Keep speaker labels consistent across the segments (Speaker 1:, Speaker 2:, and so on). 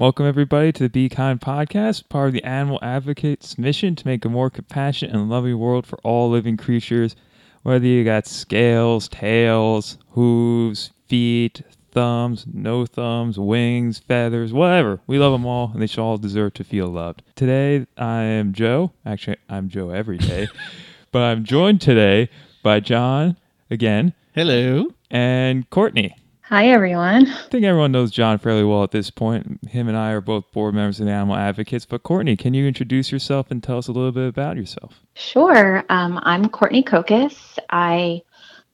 Speaker 1: Welcome, everybody, to the Be Kind podcast, part of the Animal Advocates mission to make a more compassionate and loving world for all living creatures. Whether you got scales, tails, hooves, feet, thumbs, no thumbs, wings, feathers, whatever. We love them all, and they should all deserve to feel loved. Today, I am Joe. Actually, I'm Joe every day, but I'm joined today by John again
Speaker 2: Hello.
Speaker 1: and Courtney.
Speaker 3: Hi, everyone.
Speaker 1: I think everyone knows John fairly well at this point. Him and I are both board members of the Animal Advocates. But Courtney, can you introduce yourself and tell us a little bit about yourself?
Speaker 3: Sure. Um, I'm Courtney Kokis. I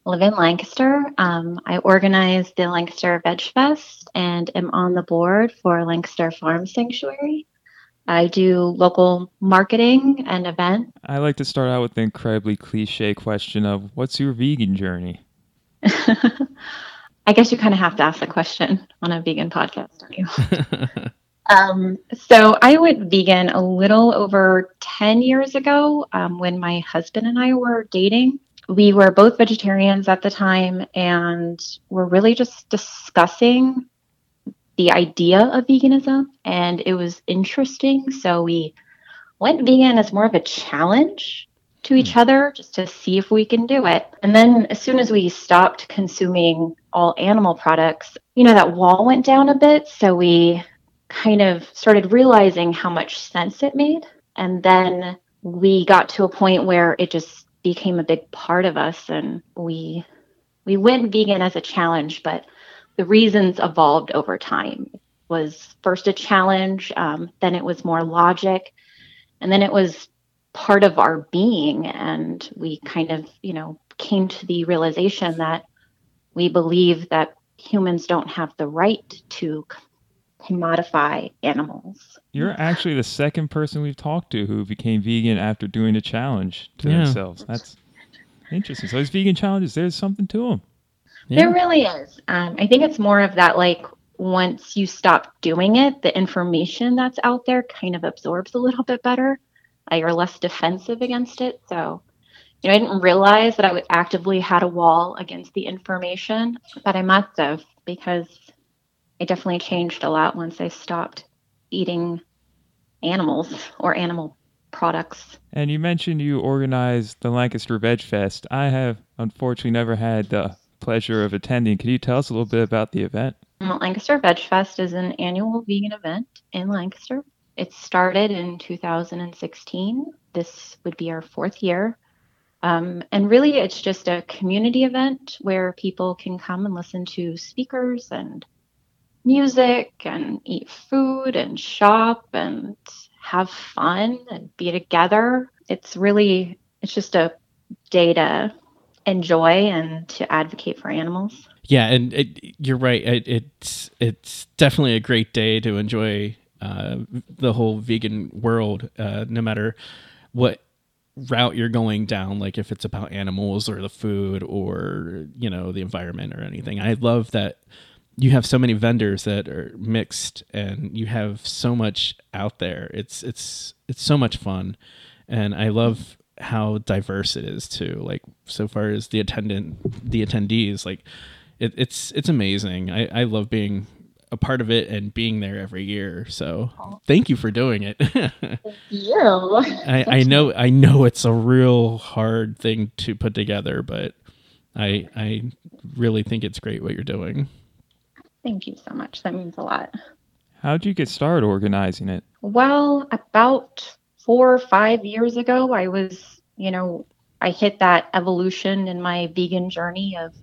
Speaker 3: live in Lancaster. Um, I organize the Lancaster Veg Fest and am on the board for Lancaster Farm Sanctuary. I do local marketing and event.
Speaker 1: I like to start out with the incredibly cliche question of what's your vegan journey?
Speaker 3: I guess you kind of have to ask the question on a vegan podcast, don't you? um, so I went vegan a little over 10 years ago um, when my husband and I were dating. We were both vegetarians at the time and we're really just discussing the idea of veganism. And it was interesting. So we went vegan as more of a challenge to each other just to see if we can do it. And then as soon as we stopped consuming all animal products, you know, that wall went down a bit. So we kind of started realizing how much sense it made. And then we got to a point where it just became a big part of us and we we went vegan as a challenge, but the reasons evolved over time. It was first a challenge, um, then it was more logic, and then it was part of our being and we kind of you know came to the realization that we believe that humans don't have the right to commodify animals
Speaker 1: You're actually the second person we've talked to who became vegan after doing a challenge to
Speaker 2: Yeah.
Speaker 1: themselves. That's interesting. So these vegan challenges, there's something to them.
Speaker 3: there really is um, i think it's more of that like once you stop doing it the information that's out there kind of absorbs a little bit better uh, you're less defensive against it so you know i didn't realize that i would actively had a wall against the information but i must have because it definitely changed a lot once i stopped eating animals or animal products
Speaker 1: And you mentioned you organized the Lancaster Veg Fest. I have unfortunately never had the pleasure of attending. Can you tell us a little bit about the event?
Speaker 3: Um, Lancaster Veg Fest is an annual vegan event in Lancaster. It started in 2016. This would be our fourth year. Um, and really, it's just a community event where people can come and listen to speakers and music and eat food and shop and have fun and be together. It's really, it's just a day to enjoy and to advocate for animals.
Speaker 2: Yeah, and it, you're right. It, it's it's definitely a great day to enjoy uh, the whole vegan world, uh, no matter what route you're going down. Like if it's about animals or the food or you know the environment or anything. I love that you have so many vendors that are mixed and you have so much out there. It's it's it's so much fun, and I love how diverse it is too. Like so far as the attendant, the attendees, like it, it's it's amazing. I I love being a part of it and being there every year. So thank you for doing it.
Speaker 3: You.
Speaker 2: I, I know I know it's a real hard thing to put together, but I I really think it's great what you're doing.
Speaker 3: Thank you so much. That means a lot.
Speaker 1: How'd you get started organizing it?
Speaker 3: Well, about four or five years ago, I was, you know, I hit that evolution in my vegan journey of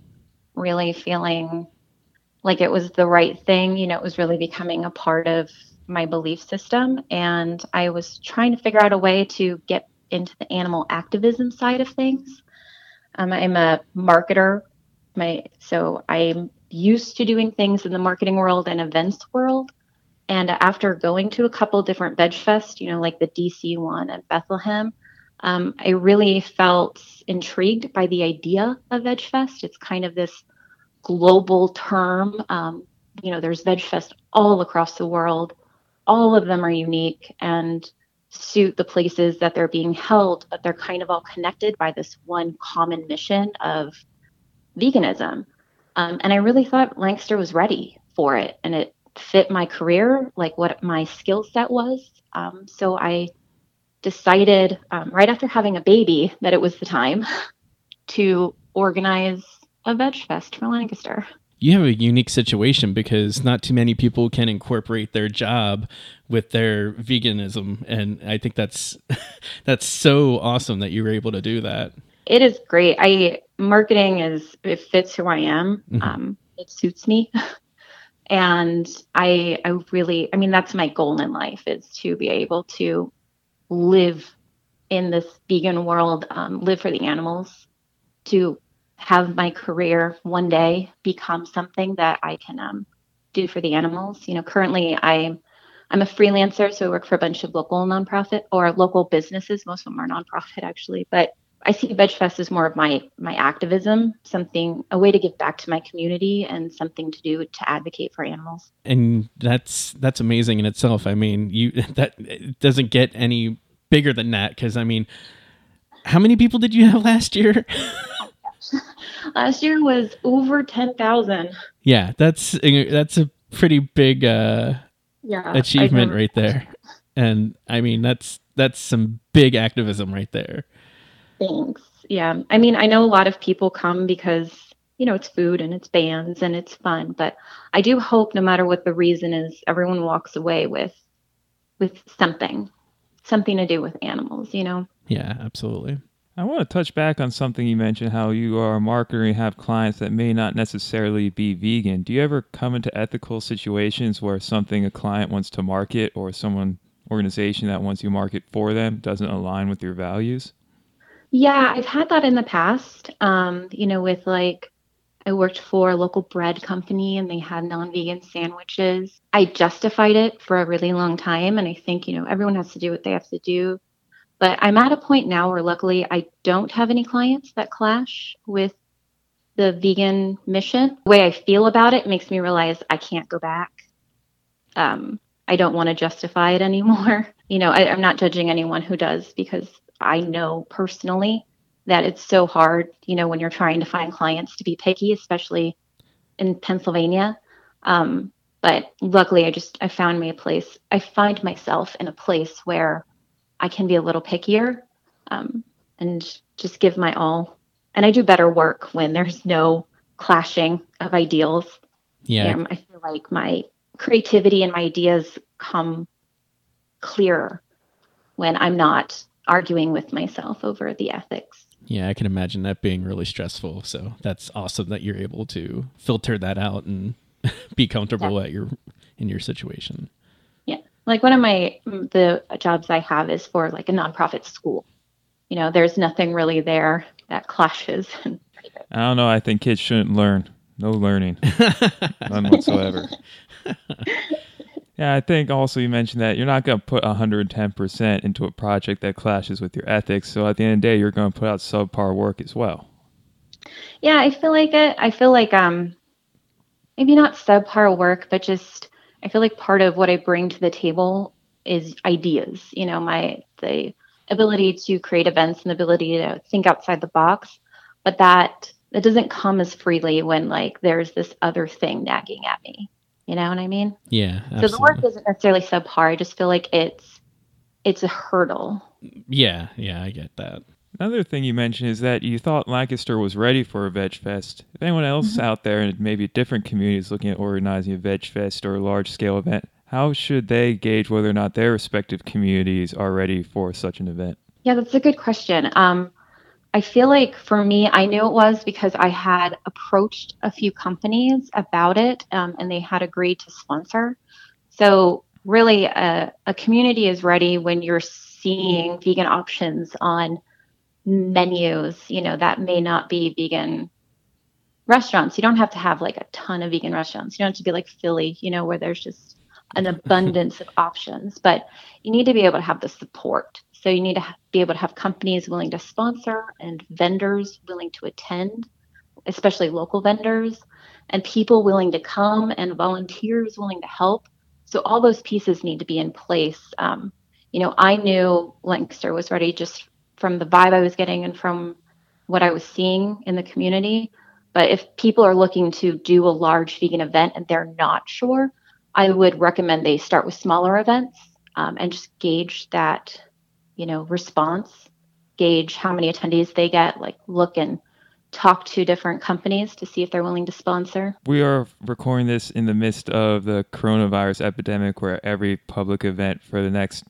Speaker 3: really feeling like it was the right thing. You know, it was really becoming a part of my belief system. And I was trying to figure out a way to get into the animal activism side of things. Um, I'm a marketer. My so I'm used to doing things in the marketing world and events world. And after going to a couple different veg fest, you know, like the DC one at Bethlehem, um, I really felt intrigued by the idea of Veg Fest. It's kind of this global term. Um, you know, there's VegFest all across the world. All of them are unique and suit the places that they're being held, but they're kind of all connected by this one common mission of veganism. Um, and I really thought Lancaster was ready for it, and it fit my career, like what my skill set was. Um, so I decided um, right after having a baby that it was the time to organize a veg fest for Lancaster.
Speaker 2: You have a unique situation because not too many people can incorporate their job with their veganism, and I think that's that's so awesome that you were able to do that.
Speaker 3: It is great. I marketing is it fits who I am. Mm-hmm. Um, it suits me. and I I really I mean that's my goal in life is to be able to live in this vegan world, um, live for the animals, to have my career one day become something that I can um, do for the animals. You know, currently I I'm a freelancer, so I work for a bunch of local nonprofit or local businesses. Most of them are nonprofit actually, but I see VegFest as more of my my activism, something a way to give back to my community and something to do to advocate for animals.
Speaker 2: And that's that's amazing in itself. I mean, you that doesn't get any bigger than that because I mean, how many people did you have last year?
Speaker 3: last year was over 10,000.
Speaker 2: Yeah, that's that's a pretty big uh yeah, achievement right there. And I mean, that's that's some big activism right there.
Speaker 3: Thanks. Yeah. I mean, I know a lot of people come because, you know, it's food and it's bands and it's fun, but I do hope no matter what the reason is, everyone walks away with with something. Something to do with animals, you know?
Speaker 2: Yeah, absolutely.
Speaker 1: I want to touch back on something you mentioned how you are a marketer and have clients that may not necessarily be vegan. Do you ever come into ethical situations where something a client wants to market or someone organization that wants you market for them doesn't align with your values?
Speaker 3: Yeah, I've had that in the past. Um, you know, with like I worked for a local bread company and they had non-vegan sandwiches. I justified it for a really long time and I think, you know, everyone has to do what they have to do. But I'm at a point now where luckily I don't have any clients that clash with the vegan mission. The way I feel about it makes me realize I can't go back. Um, I don't want to justify it anymore. You know, I, I'm not judging anyone who does because I know personally that it's so hard, you know, when you're trying to find clients to be picky, especially in Pennsylvania. Um, but luckily, I just I found me a place. I find myself in a place where I can be a little pickier um, and just give my all. And I do better work when there's no clashing of ideals.
Speaker 2: Yeah, um,
Speaker 3: I feel like my creativity and my ideas come clearer when I'm not arguing with myself over the ethics.
Speaker 2: Yeah, I can imagine that being really stressful. So that's awesome that you're able to filter that out and be comfortable yeah. at your in your situation.
Speaker 3: Yeah. Like one of my the jobs I have is for like a nonprofit school. You know, there's nothing really there that clashes.
Speaker 1: I don't know. I think kids shouldn't learn. No learning. None whatsoever. Yeah, I think also you mentioned that you're not going to put 110% into a project that clashes with your ethics. So at the end of the day, you're going to put out subpar work as well.
Speaker 3: Yeah, I feel like it. I feel like um, maybe not subpar work, but just I feel like part of what I bring to the table is ideas. You know, my the ability to create events and the ability to think outside the box, but that it doesn't come as freely when like there's this other thing nagging at me. You know what I mean?
Speaker 2: Yeah.
Speaker 3: Absolutely. So the work isn't necessarily subpar. I just feel like it's it's a hurdle.
Speaker 2: Yeah, yeah, I get that.
Speaker 1: Another thing you mentioned is that you thought Lancaster was ready for a Veg Fest. If anyone else mm-hmm. out there in maybe a different communities looking at organizing a Veg Fest or a large scale event, how should they gauge whether or not their respective communities are ready for such an event?
Speaker 3: Yeah, that's a good question. Um, I feel like for me, I knew it was because I had approached a few companies about it um, and they had agreed to sponsor. So, really, a, a community is ready when you're seeing vegan options on menus, you know, that may not be vegan restaurants. You don't have to have like a ton of vegan restaurants. You don't have to be like Philly, you know, where there's just an abundance of options, but you need to be able to have the support so you need to be able to have companies willing to sponsor and vendors willing to attend, especially local vendors, and people willing to come and volunteers willing to help. So all those pieces need to be in place. Um, you know, I knew Lancaster was ready just from the vibe I was getting and from what I was seeing in the community. But if people are looking to do a large vegan event and they're not sure, I would recommend they start with smaller events um, and just gauge that, you know, response, gauge how many attendees they get, like look and talk to different companies to see if they're willing to sponsor.
Speaker 1: We are recording this in the midst of the coronavirus epidemic where every public event for the next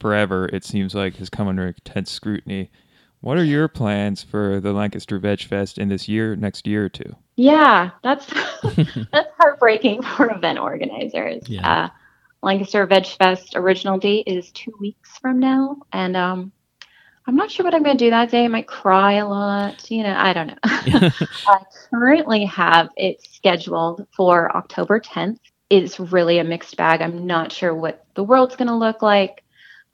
Speaker 1: forever, it seems like, has come under intense scrutiny. What are your plans for the Lancaster Veg Fest in this year, next year or two?
Speaker 3: Yeah, that's that's heartbreaking for event organizers.
Speaker 2: Yeah.
Speaker 3: Uh, Lancaster Veg Fest original date is two weeks from now, and um, I'm not sure what I'm going to do that day. I might cry a lot. You know, I don't know. I currently have it scheduled for October 10th. It's really a mixed bag. I'm not sure what the world's going to look like.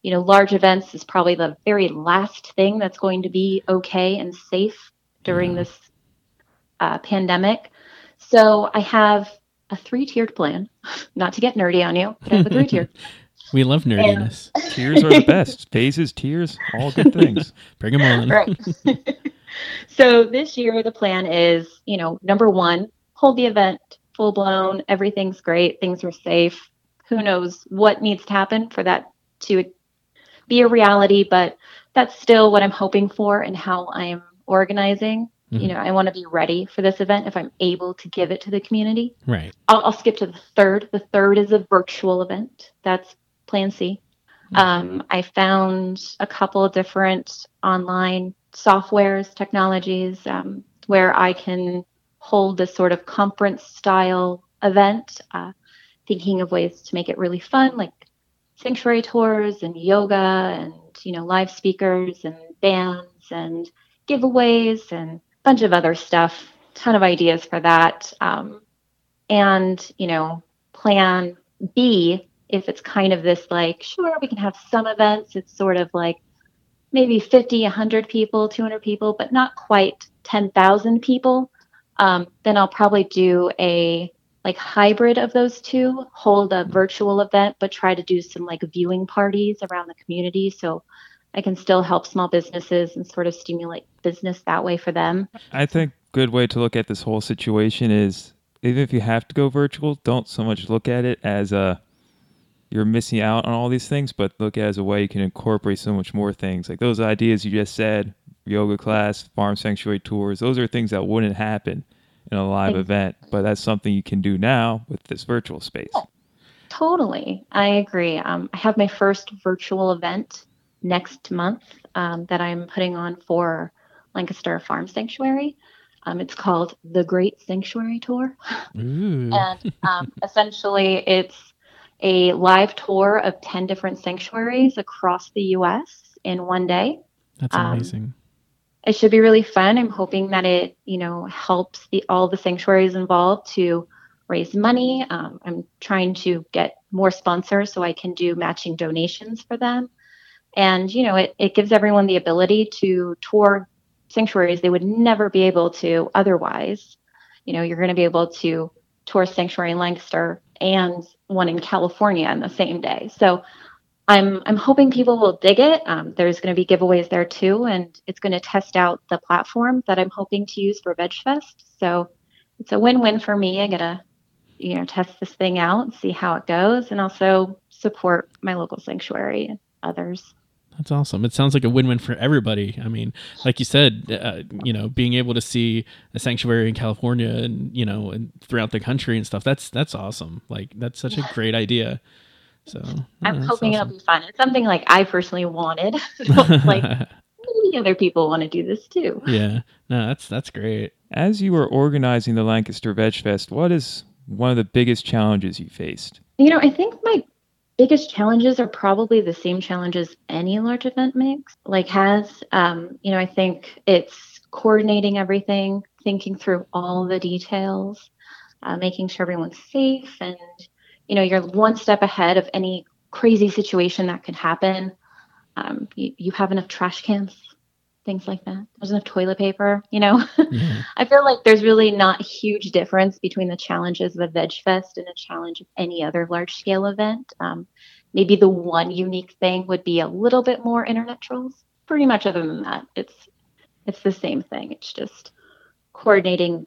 Speaker 3: You know, large events is probably the very last thing that's going to be okay and safe during
Speaker 2: Yeah.
Speaker 3: this uh, pandemic. So I have a three tiered plan. Not to get nerdy on you, but I have a three tiered.
Speaker 2: we love nerdiness.
Speaker 1: Tiers are the best. Phases, tiers, all good things.
Speaker 2: Bring them on.
Speaker 3: right. so this year the plan is, you know, number one, hold the event full blown. Everything's great. Things are safe. Who knows what needs to happen for that to be a reality, but that's still what I'm hoping for and how I'm organizing. You
Speaker 2: Mhm.
Speaker 3: know, I want to be ready for this event if I'm able to give it to the community.
Speaker 2: Right.
Speaker 3: I'll, I'll skip to the third. The third is a virtual event. That's Plan C. Um, I found a couple of different online softwares, technologies um, where I can hold this sort of conference style event, uh, thinking of ways to make it really fun, like sanctuary tours and yoga and you know live speakers and bands and giveaways and a bunch of other stuff. Ton of ideas for that. Um, and you know plan b if it's kind of this like sure we can have some events it's sort of like maybe 50 100 people 200 people but not quite 10,000 people um, then i'll probably do a like hybrid of those two hold a virtual event but try to do some like viewing parties around the community so i can still help small businesses and sort of stimulate business that way for them
Speaker 1: I think good way to look at this whole situation is even if you have to go virtual, don't so much look at it as a you're missing out on all these things, but look at as a way you can incorporate so much more things. Like those ideas you just said, yoga class, farm sanctuary tours, those are things that wouldn't happen in a live
Speaker 3: Ex-
Speaker 1: event, but that's something you can do now with this virtual space.
Speaker 3: Totally. I agree. Um, I have my first virtual event next month um, that I'm putting on for Lancaster Farm Sanctuary. Um, it's called the Great Sanctuary Tour. And um, essentially, it's a live tour of 10 different sanctuaries across the US in one day.
Speaker 2: That's
Speaker 3: um,
Speaker 2: amazing.
Speaker 3: It should be really fun. I'm hoping that it, you know, helps the all the sanctuaries involved to raise money. Um, I'm trying to get more sponsors so I can do matching donations for them. And, you know, it, it gives everyone the ability to tour sanctuaries they would never be able to otherwise. You know, you're going to be able to tour sanctuary in Lancaster and one in California in the same day. So I'm I'm hoping people will dig it. Um, there's going to be giveaways there too, and it's going to test out the platform that I'm hoping to use for VegFest. So it's a win-win for me. I gotta you know test this thing out see how it goes, and also support my local sanctuary and others.
Speaker 2: That's awesome. It sounds like a win-win for everybody. I mean, like you said, uh, you know, being able to see a sanctuary in California and you know, and throughout the country and stuff. That's that's awesome. Like that's such a great idea. So
Speaker 3: I'm
Speaker 2: yeah,
Speaker 3: hoping
Speaker 2: awesome.
Speaker 3: it'll be fun. It's something like I personally wanted. like maybe other people want to do this too.
Speaker 2: yeah, no, that's that's great.
Speaker 1: As you were organizing the Lancaster Veg Fest, what is one of the biggest challenges you faced?
Speaker 3: You know, I think my biggest challenges are probably the same challenges any large event makes, like has. Um, you know, I think it's coordinating everything, thinking through all the details, uh, making sure everyone's safe, and you know, you're one step ahead of any crazy situation that could happen. Um, you, you have enough trash cans, things like that. There's enough toilet paper, you know.
Speaker 2: Yeah.
Speaker 3: I feel like there's really not a huge difference between the challenges of a Veg Fest and a challenge of any other large scale event. Um, maybe the one unique thing would be a little bit more internet trolls. Pretty much other than that, it's it's the same thing. It's just coordinating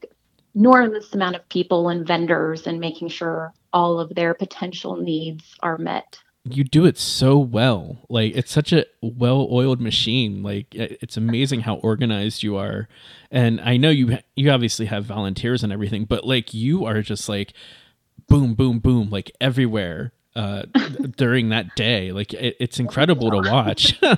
Speaker 3: enormous amount of people and vendors and making sure all of their potential needs are met.
Speaker 2: You do it so well. Like it's such a well-oiled machine. Like it's amazing how organized you are. And i know you you obviously have volunteers and everything but like you are just like boom boom boom like everywhere uh during that day. Like it, it's incredible to watch.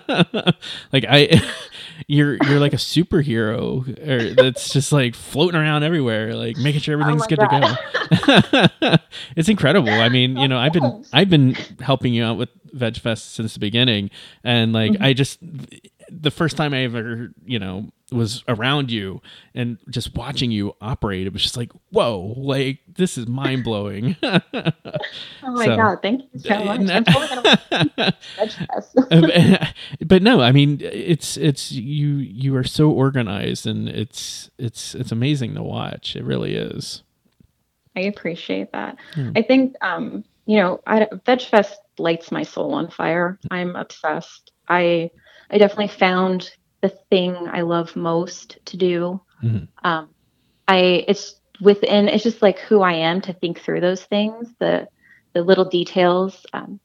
Speaker 2: Like i you're you're like a superhero or that's just like floating around everywhere like making sure everything's oh good God. to go. It's incredible. I mean you know i've been i've been helping you out with veg fest since the beginning. And like mm-hmm. i just the first time i ever you know was around you and just watching you operate it was just like whoa like this is mind-blowing.
Speaker 3: Oh my so, god thank you so much. I'm totally
Speaker 2: gonna but no i mean it's it's you you are so organized and it's it's it's amazing to watch. It really is.
Speaker 3: I appreciate that. Hmm. i think um you know I, veg fest lights my soul on fire. I'm obsessed. I i definitely found the thing I love most to do. Mm-hmm. Um, I it's within it's just like who I am to think through those things, the the little details. Um,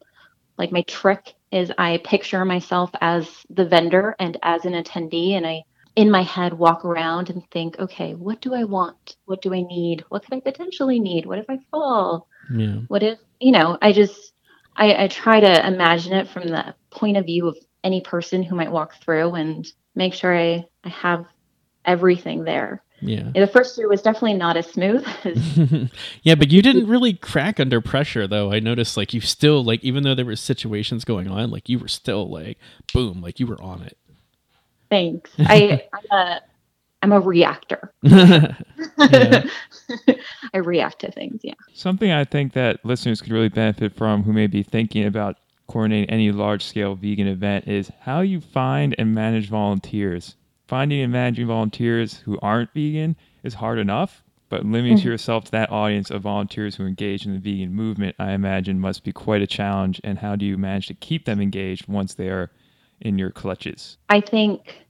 Speaker 3: like my trick is I picture myself as the vendor and as an attendee, and I in my head walk around and think, okay, what do I want? What do I need? What could I potentially need? What if I fall? Yeah. What if you know? I just I, I try to imagine it from the point of view of any person who might walk through and make sure I, I have everything there.
Speaker 2: Yeah.
Speaker 3: The first year was definitely not as smooth.
Speaker 2: As yeah, but you didn't really crack under pressure though. I noticed like you still like even though there were situations going on, like you were still like boom, like you were on it.
Speaker 3: Thanks. I I'm a I'm a reactor. I react to things, yeah.
Speaker 1: Something I think that listeners could really benefit from who may be thinking about coordinate any large scale vegan event is how you find and manage volunteers. Finding and managing volunteers who aren't vegan is hard enough, but limiting mm-hmm. yourself to that audience of volunteers who engage in the vegan movement, I imagine, must be quite a challenge. And how do you manage to keep them engaged once they are in your clutches?
Speaker 3: I think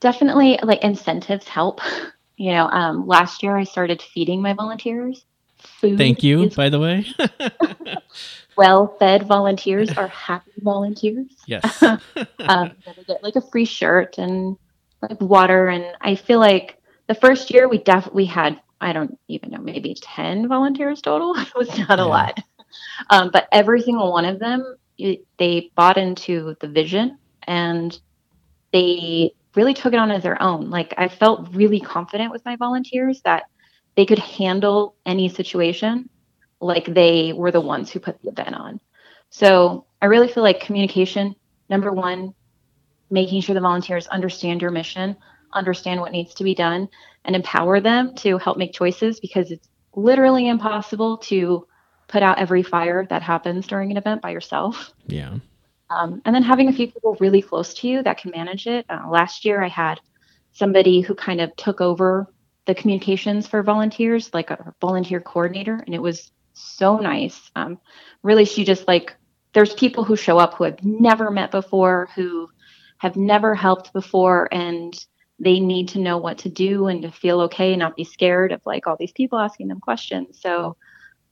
Speaker 3: definitely like incentives help. You know, um, last year I started feeding my volunteers.
Speaker 2: Food Thank you, is- by the way.
Speaker 3: well fed volunteers are happy volunteers.
Speaker 2: Yes.
Speaker 3: um, they get like a free shirt and like water. And I feel like the first year we def we had, I don't even know, maybe 10 volunteers total. it was not yeah. a lot. Um, but every single one of them, it, they bought into the vision and they really took it on as their own. Like I felt really confident with my volunteers that they could handle any situation like they were the ones who put the event on. So I really feel like communication, number one, making sure the volunteers understand your mission, understand what needs to be done, and empower them to help make choices because it's literally impossible to put out every fire that happens during an event by yourself.
Speaker 2: Yeah.
Speaker 3: Um, and then having a few people really close to you that can manage it. Uh, last year, I had somebody who kind of took over the communications for volunteers, like a volunteer coordinator, and it was so nice. Um, really, she just like, there's people who show up who I've never met before, who have never helped before, and they need to know what to do and to feel okay and not be scared of like all these people asking them questions. So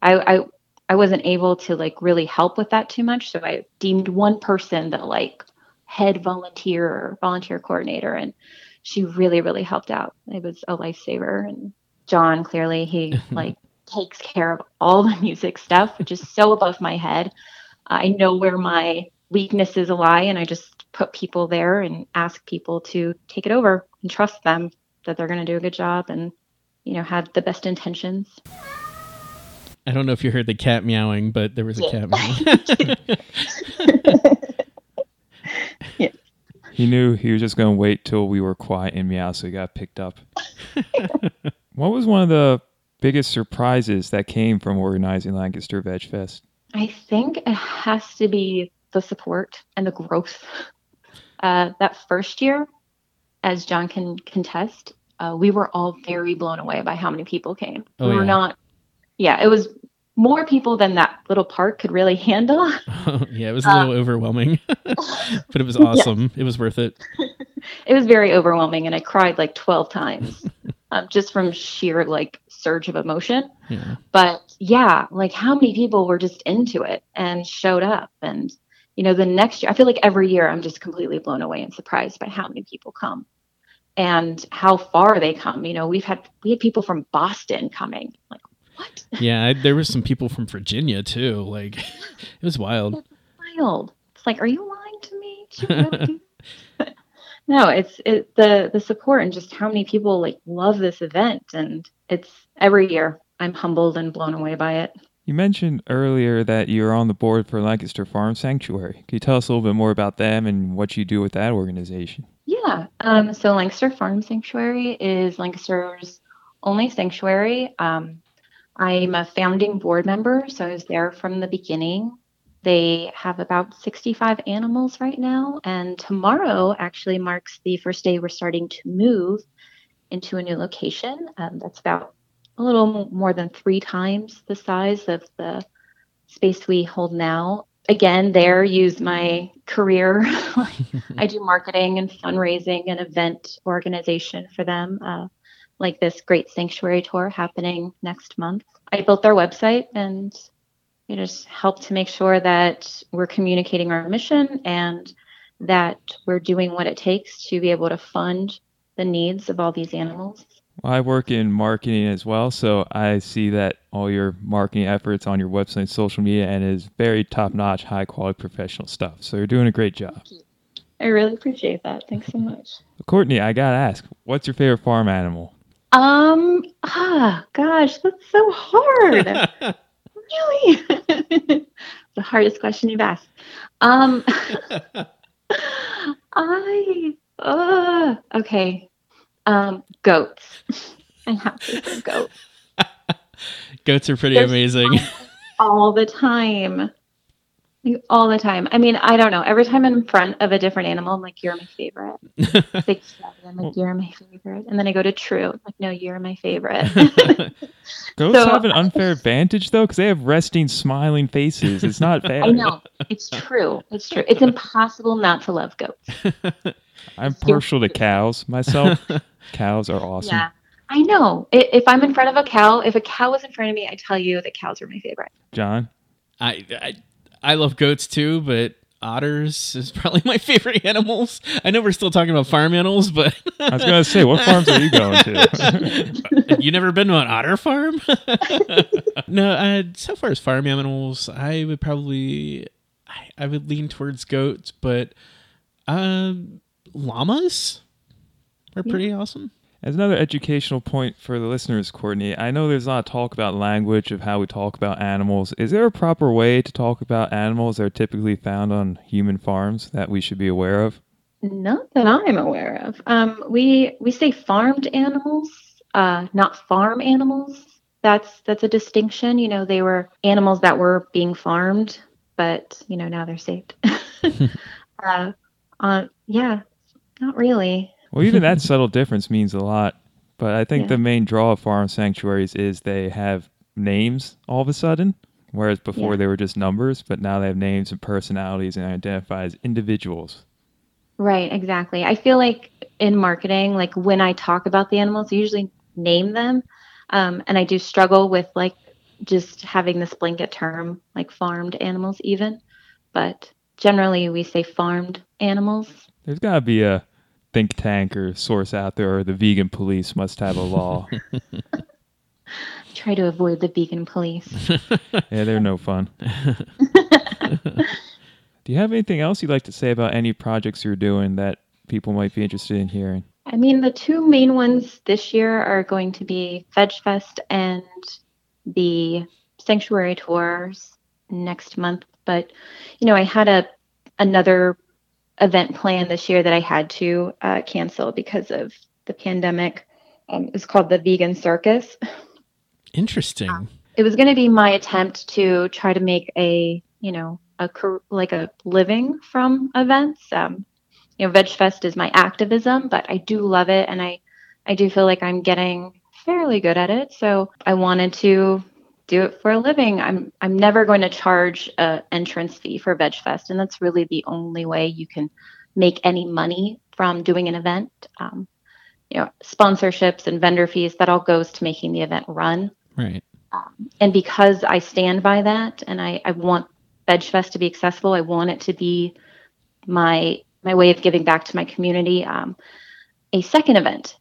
Speaker 3: I, I, I wasn't able to like really help with that too much. So I deemed one person the like head volunteer or volunteer coordinator, and she really, really helped out. It was a lifesaver. And John, clearly, he like takes care of all the music stuff, which is so above my head. I know where my weaknesses lie, and I just put people there and ask people to take it over and trust them that they're going to do a good job and, you know, have the best intentions.
Speaker 2: I don't know if you heard the cat meowing, but there was a yeah. cat meowing.
Speaker 1: yeah. He knew he was just going to wait till we were quiet and meow, so he got picked up. what was one of the biggest surprises that came from organizing Lancaster Veg Fest?
Speaker 3: I think it has to be the support and the growth. Uh, that first year, as John can contest, uh, we were all very blown away by how many people came. Oh, we were yeah. not, yeah, it was more people than that little park could really handle.
Speaker 2: yeah, it was a little um, overwhelming, but it was awesome. Yeah. It was worth it.
Speaker 3: it was very overwhelming, and I cried like 12 times. Um, just from sheer like surge of emotion.
Speaker 2: Yeah.
Speaker 3: But yeah, like how many people were just into it and showed up and you know the next year I feel like every year I'm just completely blown away and surprised by how many people come and how far they come. You know, we've had we had people from Boston coming. Like what?
Speaker 2: Yeah, I, there was some people from Virginia too. Like it was wild.
Speaker 3: Wild. It's like, are you lying to me? Did you really do that? No, it's it the the support and just how many people like love this event and it's every year I'm humbled and blown away by it.
Speaker 1: You mentioned earlier that you're on the board for Lancaster Farm Sanctuary. Can you tell us a little bit more about them and what you do with that organization?
Speaker 3: Yeah. Um, so Lancaster Farm Sanctuary is Lancaster's only sanctuary. Um, I'm a founding board member, so I was there from the beginning. They have about 65 animals right now, and tomorrow actually marks the first day we're starting to move into a new location. Um, that's about a little more than three times the size of the space we hold now. Again, there use my career. I do marketing and fundraising and event organization for them, uh, like this great sanctuary tour happening next month. I built their website and you know, just help to make sure that we're communicating our mission and that we're doing what it takes to be able to fund the needs of all these animals.
Speaker 1: Well, I work in marketing as well, so I see that all your marketing efforts on your website social media and is very top notch, high quality professional stuff. So you're doing a great job.
Speaker 3: I really appreciate that. Thanks so much.
Speaker 1: Courtney, I gotta ask, what's your favorite farm animal?
Speaker 3: Um, ah, gosh, that's so hard. really? the hardest question you've asked. Um, I, uh, okay. Um, goats. I have to goats.
Speaker 2: Goats are pretty
Speaker 3: There's
Speaker 2: amazing.
Speaker 3: all the time. Like, all the time. I mean, I don't know. Every time I'm in front of a different animal, I'm like, you're my favorite. Big Chevy, I'm like, you're my favorite. And then I go to True, I'm like, no, you're my favorite.
Speaker 1: Goats
Speaker 3: So-
Speaker 1: have an unfair advantage though, because they have resting, smiling faces. It's not fair.
Speaker 3: I know. It's true. It's true. It's impossible not to love goats.
Speaker 1: I'm partial to cows myself. cows are awesome.
Speaker 3: Yeah. I know. If I'm in front of a cow, if a cow was in front of me, I tell you that cows are my favorite.
Speaker 1: John,
Speaker 2: I, I I love goats too, but otters is probably my favorite animals. I know we're still talking about farm animals, but
Speaker 1: I was gonna say, what farms are you going to?
Speaker 2: you never been to an otter farm? no, uh, so far as farm animals, I would probably I, I would lean towards goats, but um, llamas are pretty awesome.
Speaker 1: As another educational point for the listeners, Courtney, I know there's a lot of talk about language of how we talk about animals. Is there a proper way to talk about animals that are typically found on human farms that we should be aware of?
Speaker 3: Not that I'm aware of. Um, we we say farmed animals, uh, not farm animals. That's that's a distinction. You know, they were animals that were being farmed, but you know now they're saved. uh, uh, yeah, not really.
Speaker 1: Well, even that subtle difference means a lot. But I think
Speaker 3: Yeah.
Speaker 1: the main draw of farm sanctuaries is they have names all of a sudden, whereas before
Speaker 3: Yeah.
Speaker 1: they were just numbers, but now they have names and personalities and identify as individuals.
Speaker 3: Right, exactly. I feel like in marketing, like when I talk about the animals, I usually name them. Um, and I do struggle with like just having this blanket term, like farmed animals, even. But generally, we say farmed animals.
Speaker 1: There's got to be a think tank or source out there, or the vegan police must have a law.
Speaker 3: Try to avoid the vegan police.
Speaker 1: yeah, they're no fun. Do you have anything else you'd like to say about any projects you're doing that people might be interested in hearing?
Speaker 3: I mean, the two main ones this year are going to be Veg Fest and the Sanctuary Tours next month. But you know, I had a another event planned this year that I had to uh, cancel because of the pandemic. Um, was called the Vegan Circus.
Speaker 2: Interesting.
Speaker 3: It was going to be my attempt to try to make a you know a like a living from events. Um, you know, Veg Fest is my activism, but I do love it, and I I do feel like I'm getting fairly good at it. So I wanted to do it for a living. I'm I'm never going to charge a entrance fee for Veg Fest, and that's really the only way you can make any money from doing an event. Um, you know, sponsorships and vendor fees. That all goes to making the event run.
Speaker 2: Right.
Speaker 3: Um, and because I stand by that, and I, I want VegFest to be accessible, I want it to be my my way of giving back to my community. Um, a second event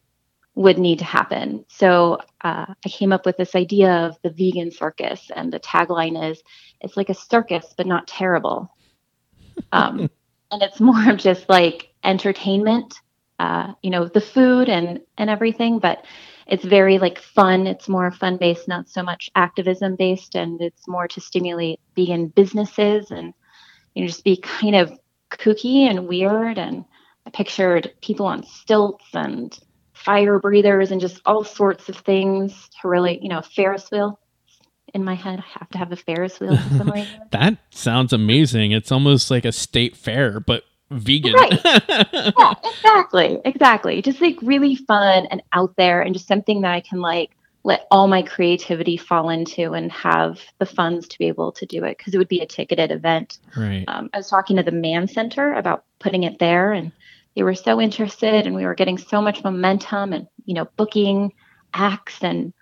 Speaker 3: would need to happen. So uh, I came up with this idea of the vegan circus, and the tagline is it's like a circus, but not terrible. Um, and it's more of just like entertainment, uh, you know, the food and and everything, but it's very like fun. It's more fun based, not so much activism based, and it's more to stimulate vegan businesses and you know just be kind of kooky and weird. And I pictured people on stilts and fire breathers and just all sorts of things to really, you know, Ferris wheel in my head. I have to have a Ferris wheel
Speaker 2: that sounds amazing. It's almost like a state fair, but vegan.
Speaker 3: Right. yeah, exactly. Exactly. Just like really fun and out there and just something that I can like let all my creativity fall into and have the funds to be able to do it because it would be a ticketed event.
Speaker 2: Right.
Speaker 3: Um, I was talking to the Mann Center about putting it there and they were so interested and we were getting so much momentum and, you know, booking acts and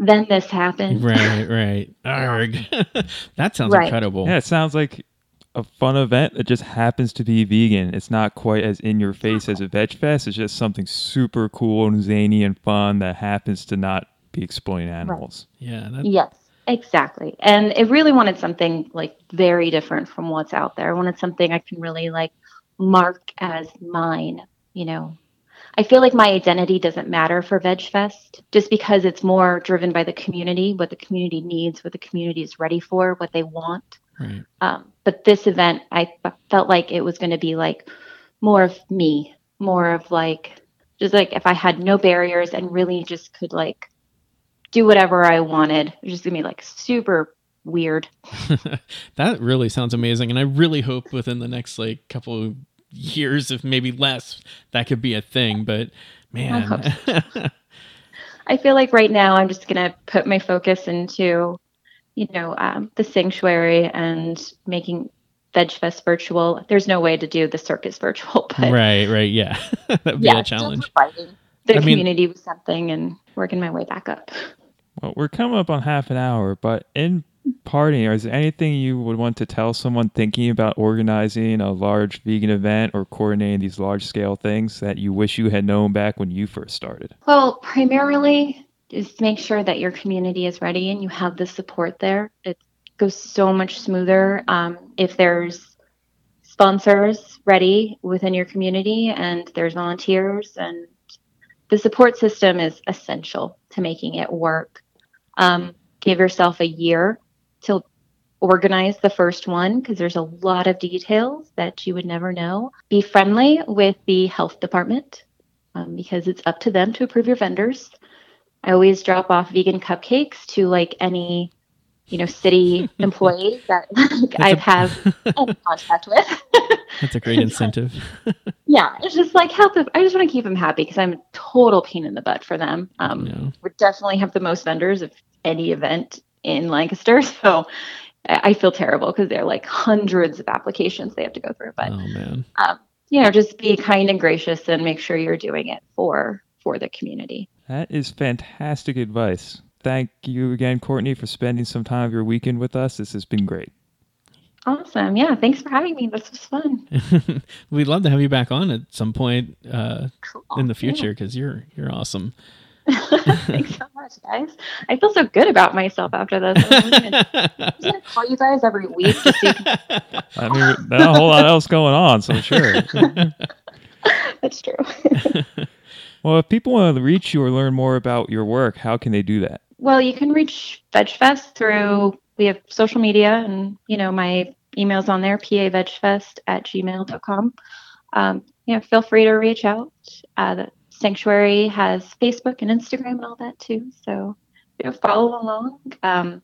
Speaker 3: then this happened.
Speaker 2: Right, right. Arg. that sounds
Speaker 3: Right.
Speaker 2: incredible.
Speaker 1: Yeah, it sounds like a fun event that just happens to be vegan. It's not quite as in your face as a veg fest. It's just something super cool and zany and fun that happens to not be exploiting animals.
Speaker 2: Yeah. That,
Speaker 3: Yes, exactly. And it really wanted something like very different from what's out there. I wanted something I can really like mark as mine, you know. I feel like my identity doesn't matter for VegFest just because it's more driven by the community, what the community needs, what the community is ready for, what they want.
Speaker 2: Right.
Speaker 3: Um, but this event, I f- felt like it was going to be like more of me, more of like, just like if I had no barriers and really just could like do whatever I wanted. It was just going to be like super weird.
Speaker 2: that really sounds amazing. And I really hope within the next like couple of years, if maybe less, that could be a thing. But man.
Speaker 3: hope I feel like right now I'm just going to put my focus into, you know, um, the sanctuary and making VegFest virtual. There's no way to do the circus virtual, but
Speaker 2: right, right. Yeah. That'd be
Speaker 3: yeah,
Speaker 2: a challenge.
Speaker 3: the
Speaker 2: I mean-
Speaker 3: community with something and working my way back up.
Speaker 1: Well, we're coming up on half an hour, but in parting, or is there anything you would want to tell someone thinking about organizing a large vegan event or coordinating these large scale things that you wish you had known back when you first started?
Speaker 3: Well, primarily just make sure that your community is ready and you have the support there. It goes so much smoother um, if there's sponsors ready within your community and there's volunteers and the support system is essential to making it work. Um, give yourself a year to organize the first one because there's a lot of details that you would never know. Be friendly with the health department um, because it's up to them to approve your vendors. I always drop off vegan cupcakes to like any, you know, city employee that like, I
Speaker 2: a-
Speaker 3: have contact with.
Speaker 2: That's a great incentive.
Speaker 3: yeah, it's just like help. Them. I just want to keep them happy because I'm a total pain in the butt for them. Um,
Speaker 2: Yeah.
Speaker 3: We definitely have the most vendors of any event in Lancaster, so I feel terrible because they're like hundreds of applications they have to go through. But
Speaker 2: oh man.
Speaker 3: um, you know, just be kind and gracious and make sure you're doing it for for the community.
Speaker 1: That is fantastic advice. Thank you again, Courtney, for spending some time of your weekend with us. This has been great.
Speaker 3: Awesome. Yeah. Thanks for having me. This was fun.
Speaker 2: We'd love to have you back on at some point uh,
Speaker 3: Cool.
Speaker 2: in the future because you're you're awesome.
Speaker 3: Thanks so much, guys. I feel so good about myself after this. I'm gonna, I'm gonna call you guys every week to see.
Speaker 1: I mean, not a whole lot else going on, so sure.
Speaker 3: That's true.
Speaker 1: Well, if people want to reach you or learn more about your work, how can they do that?
Speaker 3: Well, you can reach VegFest through we have social media and you know my email's on there, pavegfest at gmail.com. Um, you know, feel free to reach out. Uh, the sanctuary has Facebook and Instagram and all that too. So you know, follow along. Um,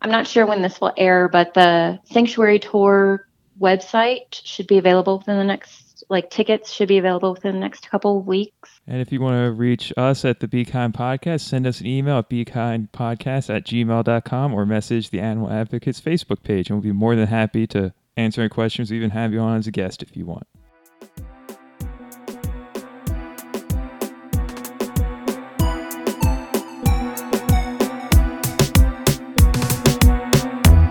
Speaker 3: I'm not sure when this will air, but the sanctuary tour website should be available within the next like tickets should be available within the next couple of weeks.
Speaker 1: And if you want to reach us at the Be Kind Podcast, send us an email at bekindpodcast at gmail.com or message the Animal Advocates Facebook page. And we'll be more than happy to answer any questions, even have you on as a guest if you want.